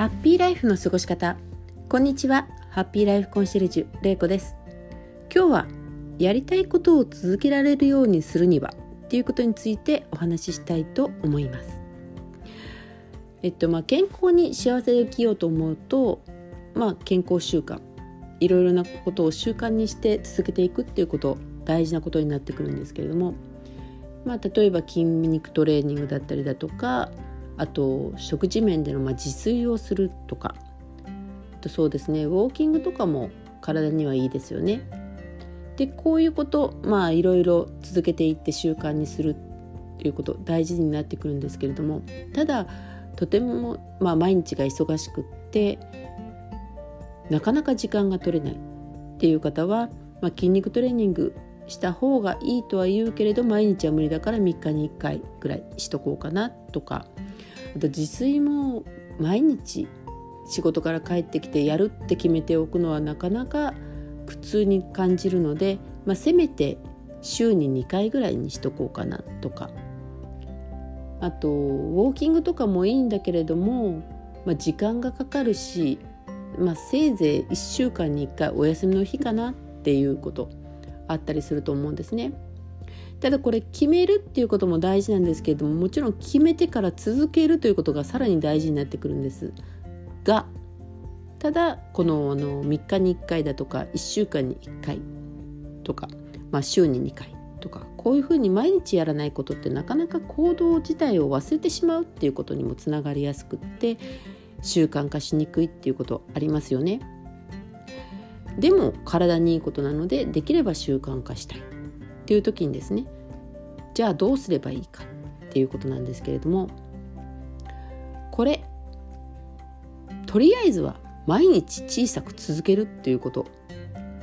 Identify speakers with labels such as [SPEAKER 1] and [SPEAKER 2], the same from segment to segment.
[SPEAKER 1] ハッピーライフの過ごし方。こんにちは。ハッピーライフコンシェルジュれいこです。今日はやりたいことを続けられるようにするにはっていうことについてお話ししたいと思います。えっとまあ健康に幸せで生きようと思うとまあ健康習慣いろいろなことを習慣にして続けていくっていうこと大事なことになってくるんですけれどもまあ、例えば筋肉トレーニングだったりだとかあと食事面でのま自炊をするとか。とそうですねウォーキングとかも体にはいいですよね。でこういうことまあいろいろ続けていって習慣にするっていうこと大事になってくるんですけれども。ただとても、まあ、毎日が忙しくってなかなか時間が取れない。っていう方は、まあ、筋肉トレーニングした方がいいとは言うけれど毎日は無理だから3日に1回ぐらいしとこうかなとか。あと自炊も毎日仕事から帰ってきてやるって決めておくのはなかなか苦痛に感じるので、まあ、せめて週に2回ぐらいにしとこうかなとかあとウォーキングとかもいいんだけれども、まあ、時間がかかるし、まあ、せいぜい1週間に1回お休みの日かなっていうことあったりすると思うんですね。ただこれ決めるっていうことも大事なんですけれどももちろん決めてから続けるということがさらに大事になってくるんですがただこのあの3日に1回だとか1週間に1回とか、まあ、週に2回とかこういうふうに毎日やらないことってなかなか行動自体を忘れてしまうっていうことにもつながりやすくって習慣化しにくいっていうことありますよね。でも体にいいことなのでできれば習慣化したいっていう時にですねじゃあどうすればいいかっていうことなんですけれどもこれとりあえずは毎日小さく続けるっていうこと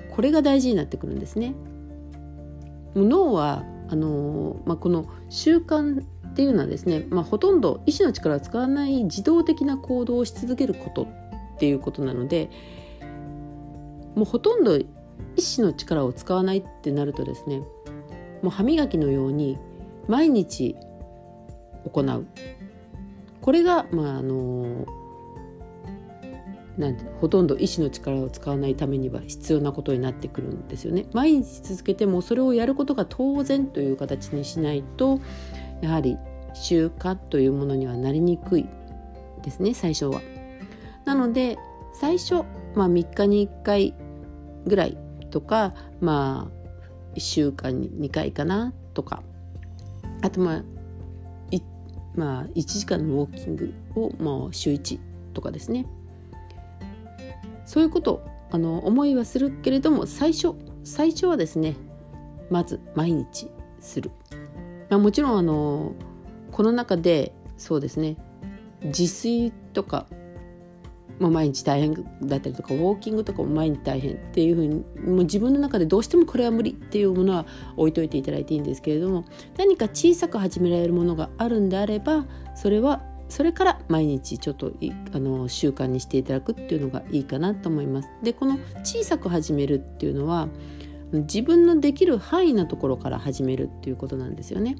[SPEAKER 1] これが大事になってくるんですね。脳はあのまあ、この習慣っていうのはですね、まあ、ほとんど意志の力を使わない自動的な行動をし続けることっていうことなのでもうほとんど意志の力を使わないってなるとですねもう歯磨きのように毎日行うこれがまああのなんてほとんど意志の力を使わないためには必要なことになってくるんですよね。毎日続けてもそれをやることが当然という形にしないとやはり習慣というものにはなりにくいですね最初は。なので最初、まあ、3日に1回ぐらいとかまあ1週間に2回かなとか。あとまあまあ、1時間のウォーキングをもう週1とかですね。そういうことあの思いはするけれども最初最初はですねまず毎日する、まあ、もちろんあのこの中でそうですね自炊とかまあ、毎日大変だったりとかウォーキングとかも毎日大変っていうふうにもう自分の中でどうしてもこれは無理っていうものは置いといていただいていいんですけれども何か小さく始められるものがあるんであればそれはそれから毎日ちょっとあの習慣にしていただくっていうのがいいかなと思います。でこの小さく始めるっていうのは自分のできる範囲のところから始めるっていうことなんですよね。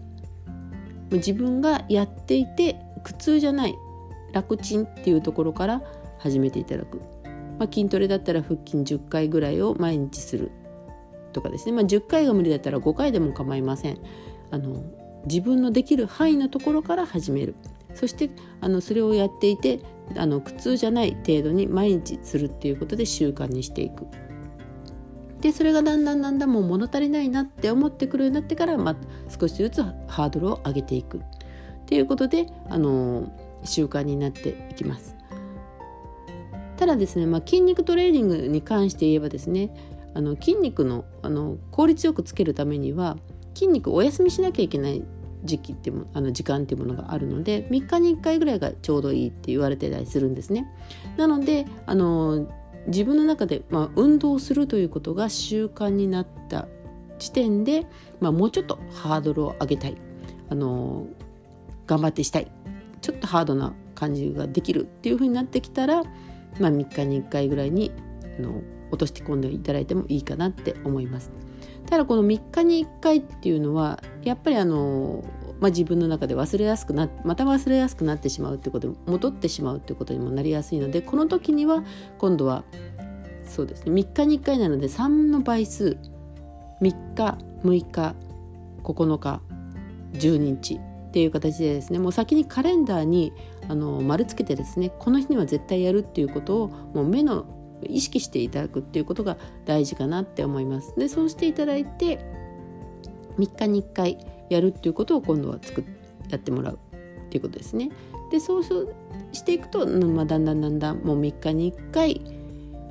[SPEAKER 1] 自分がやっていて苦痛じゃない楽ちんっていうところから始めていただく、まあ、筋トレだったら腹筋10回ぐらいを毎日するとかですね、まあ、10回が無理だったら5回でも構いません。あの自分のできる範囲のところから始める。そしてあのそれをやっていてあの苦痛じゃない程度に毎日するっていうことで習慣にしていく。でそれがだんだんだんだんもう物足りないなって思ってくるようになってから、まあ、少しずつハードルを上げていく。っていうことであの習慣になっていきます。ただですね、まあ、筋肉トレーニングに関して言えばですねあの筋肉のあの効率よくつけるためには筋肉をお休みしなきゃいけない時期ってもあの時間っていうものがあるので3日に1回ぐらいがちょうどいいって言われてたりするんですね。なのであの自分の中で、まあ、運動するということが習慣になった時点で、まあ、もうちょっとハードルを上げたいあの頑張ってしたいちょっとハードな感じができるっていうふうになってきたらまあ、3日に1回ぐらいにあの落として込んでいただいてもいいかなって思います。ただこの3日に1回っていうのはやっぱりあのまあ、自分の中で忘れやすくなまた忘れやすくなってしまうってこと戻ってしまうってことにもなりやすいのでこの時には今度はそうですね3日に1回なので3の倍数3日6日9日12日っていう形でですねもう先にカレンダーにあの丸つけてですねこの日には絶対やるっていうことをもう目の意識していただくっていうことが大事かなって思います。でそうしていただいて3日に1回やるっていうことを今度は作っやってもらうっていうことですね。でそうしていくと、まあ、だんだんだんだんもう3日に1回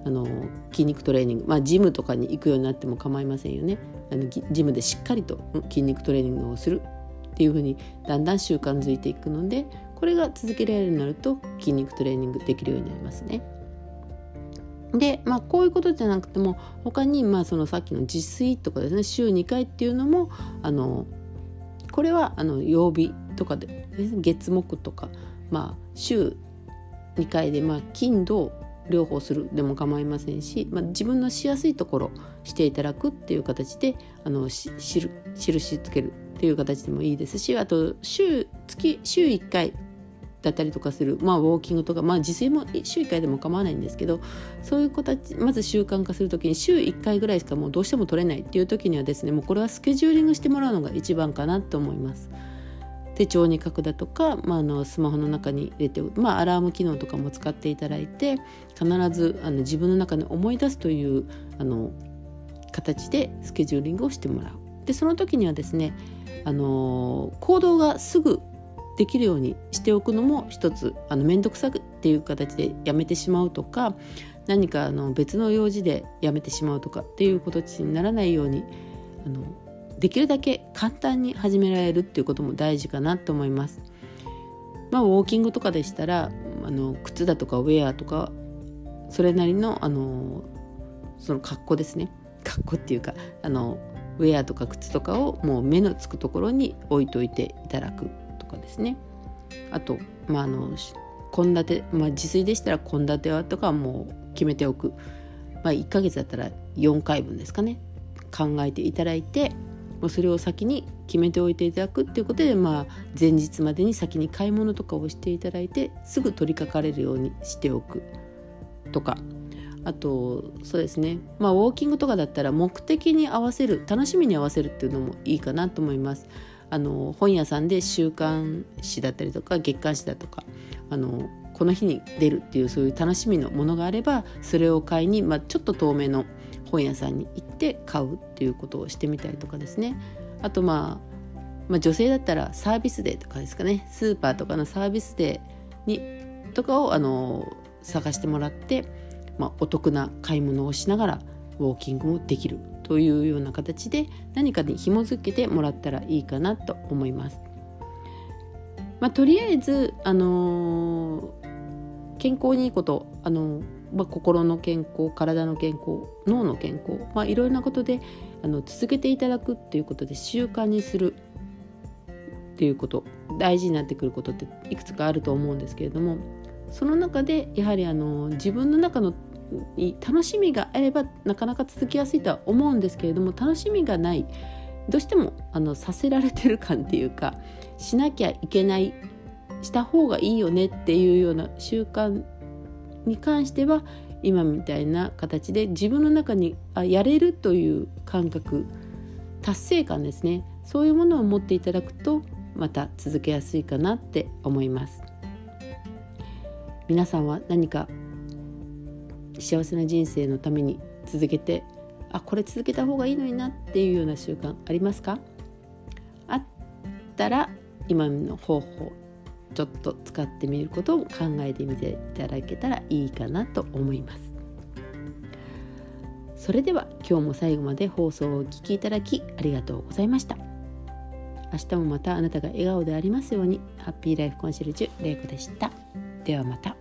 [SPEAKER 1] あの筋肉トレーニングまあジムとかに行くようになっても構いませんよね。あのジムでしっかりと筋肉トレーニングをするっていうふうにだんだん習慣づいていくのでこれが続けられるようになると筋肉トレーニングできるようになりますね。で、まあ、こういうことじゃなくても他にまあそのさっきの自炊とかですね週2回っていうのもあのこれはあの曜日とかで月木とか、まあ、週2回で、まあ、金土両方するでも構いませんし、まあ、自分のしやすいところしていただくっていう形であのし印つけるっていう形でもいいですしあと週月週1回だったりとかする、まあ、ウォーキングとか、まあ、自炊も週1回でも構わないんですけどそういう子たちまず習慣化する時に週1回ぐらいしかもうどうしても取れないっていう時にはですねもうこれはスケジューリングしてもらうのが一番かなと思います。手帳に書くだとか、まあ、のスマホの中に入れて、まあ、アラーム機能とかも使っていただいて必ずあの自分の中に思い出すというあの形でスケジューリングをしてもらう。でその時にはですねあの行動がすぐできるようにしておくのも一つあの面倒くさくっていう形でやめてしまうとか何かあの別の用事でやめてしまうとかっていうことにならないようにあのできるだけ簡単に始められるっていうことも大事かなと思います。まあ、ウォーキングとかでしたらあの靴だとかウェアとかそれなりのあのその格好ですね格好っていうかあのウェアとか靴とかをもう目のつくところに置いといていただくとかですね。あとまああの献立、まあ、自炊でしたら献立はとかもう決めておく、まあ、1ヶ月だったら4回分ですかね。考えていただいてもうそれを先に決めておいていただくっていうことで、まあ、前日までに先に買い物とかをしていただいてすぐ取り掛かれるようにしておくとか。あとそうですね。まあウォーキングとかだったら目的に合わせる楽しみに合わせるっていうのもいいかなと思います。あの本屋さんで週刊誌だったりとか月刊誌だとかあのこの日に出るっていうそういう楽しみのものがあればそれを買いに、まあ、ちょっと遠めの本屋さんに行って買うっていうことをしてみたりとかですね。あと、まあ、まあ女性だったらサービスデーとかですかね。スーパーとかのサービスデーにとかをあの探してもらって、まあ、お得な買い物をしながらウォーキングもできるというような形で何かに紐づけてもらったらいいかなと思います。まあ、とりあえず、あのー、健康にいいことあのまあ、心の健康体の健康脳の健康、まあ、いろいろなことであの続けていただくっていうことで習慣にするっていうこと大事になってくることっていくつかあると思うんですけれどもその中でやはりあの自分の中の楽しみがあればなかなか続きやすいとは思うんですけれども楽しみがないどうしてもあのさせられてる感っていうかしなきゃいけないした方がいいよねっていうような習慣に関しては今みたいな形で自分の中にあやれるという感覚達成感ですねそういうものを持っていただくとまた続けやすいかなって思います皆さんは何か幸せな人生のために続けてあこれ続けた方がいいのになっていうような習慣ありますか？あったら今の方法ちょっと使ってみることを考えてみていただけたらいいかなと思います。それでは今日も最後まで放送をお聴きいただきありがとうございました。明日もまたあなたが笑顔でありますように。ハッピーライフコンシェルジュ玲子でした。ではまた。